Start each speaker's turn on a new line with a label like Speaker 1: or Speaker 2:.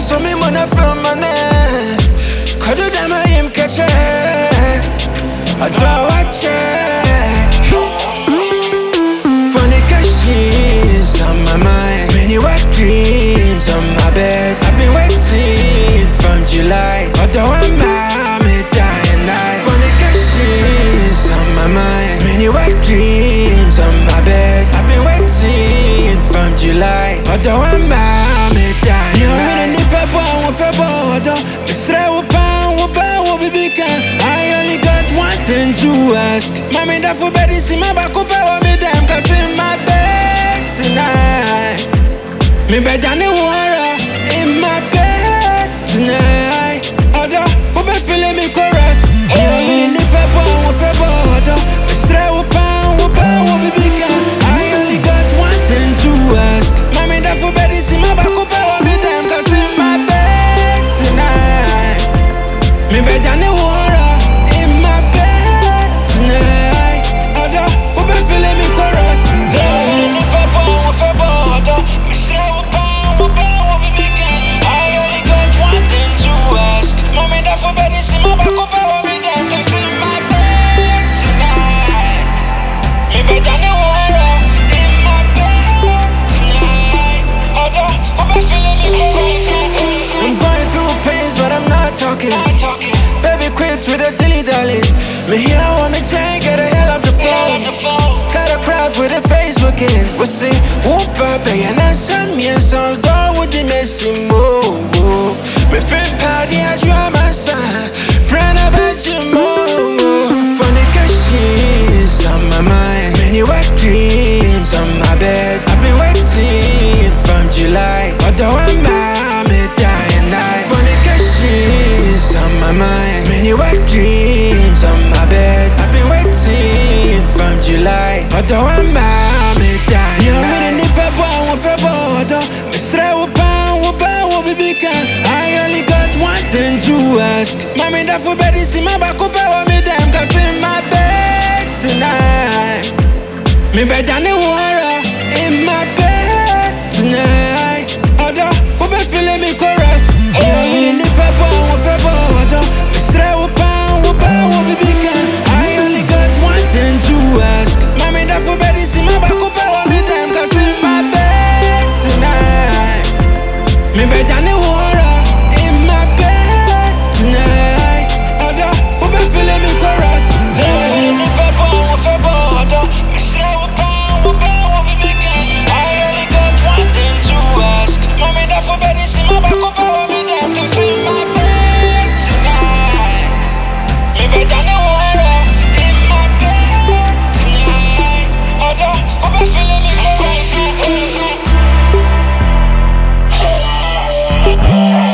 Speaker 1: kata so me mona film mane Kodo dama yim kache Adwa wache Fornications on my mind. Many wet dreams on my bed. I've been waiting from July. Although I'm me dying night. Fornications on my mind. Many wet dreams on my bed. I've been waiting from July. Although I'm me wo ba wo bibi I only got one thing to ask. Mami da for bed si ma ba ko Me bed down With a dilly dally. Me here on the chain, get the hell off the phone. Got a crowd with a Facebook in. We see, whoop up, and I send me a song, go with the messy move. Me friend party, I draw my son. Dreams on my bed. I've been waiting from July. Although I'm me dying night. You're ni pepo won fe bodo. Misre wo pa wo ba wo bibi kan. I only got one thing to ask. Mami da for bed si ma ba ko pe wo mi dem. Cause in my bed tonight. Me bed down in water crazy?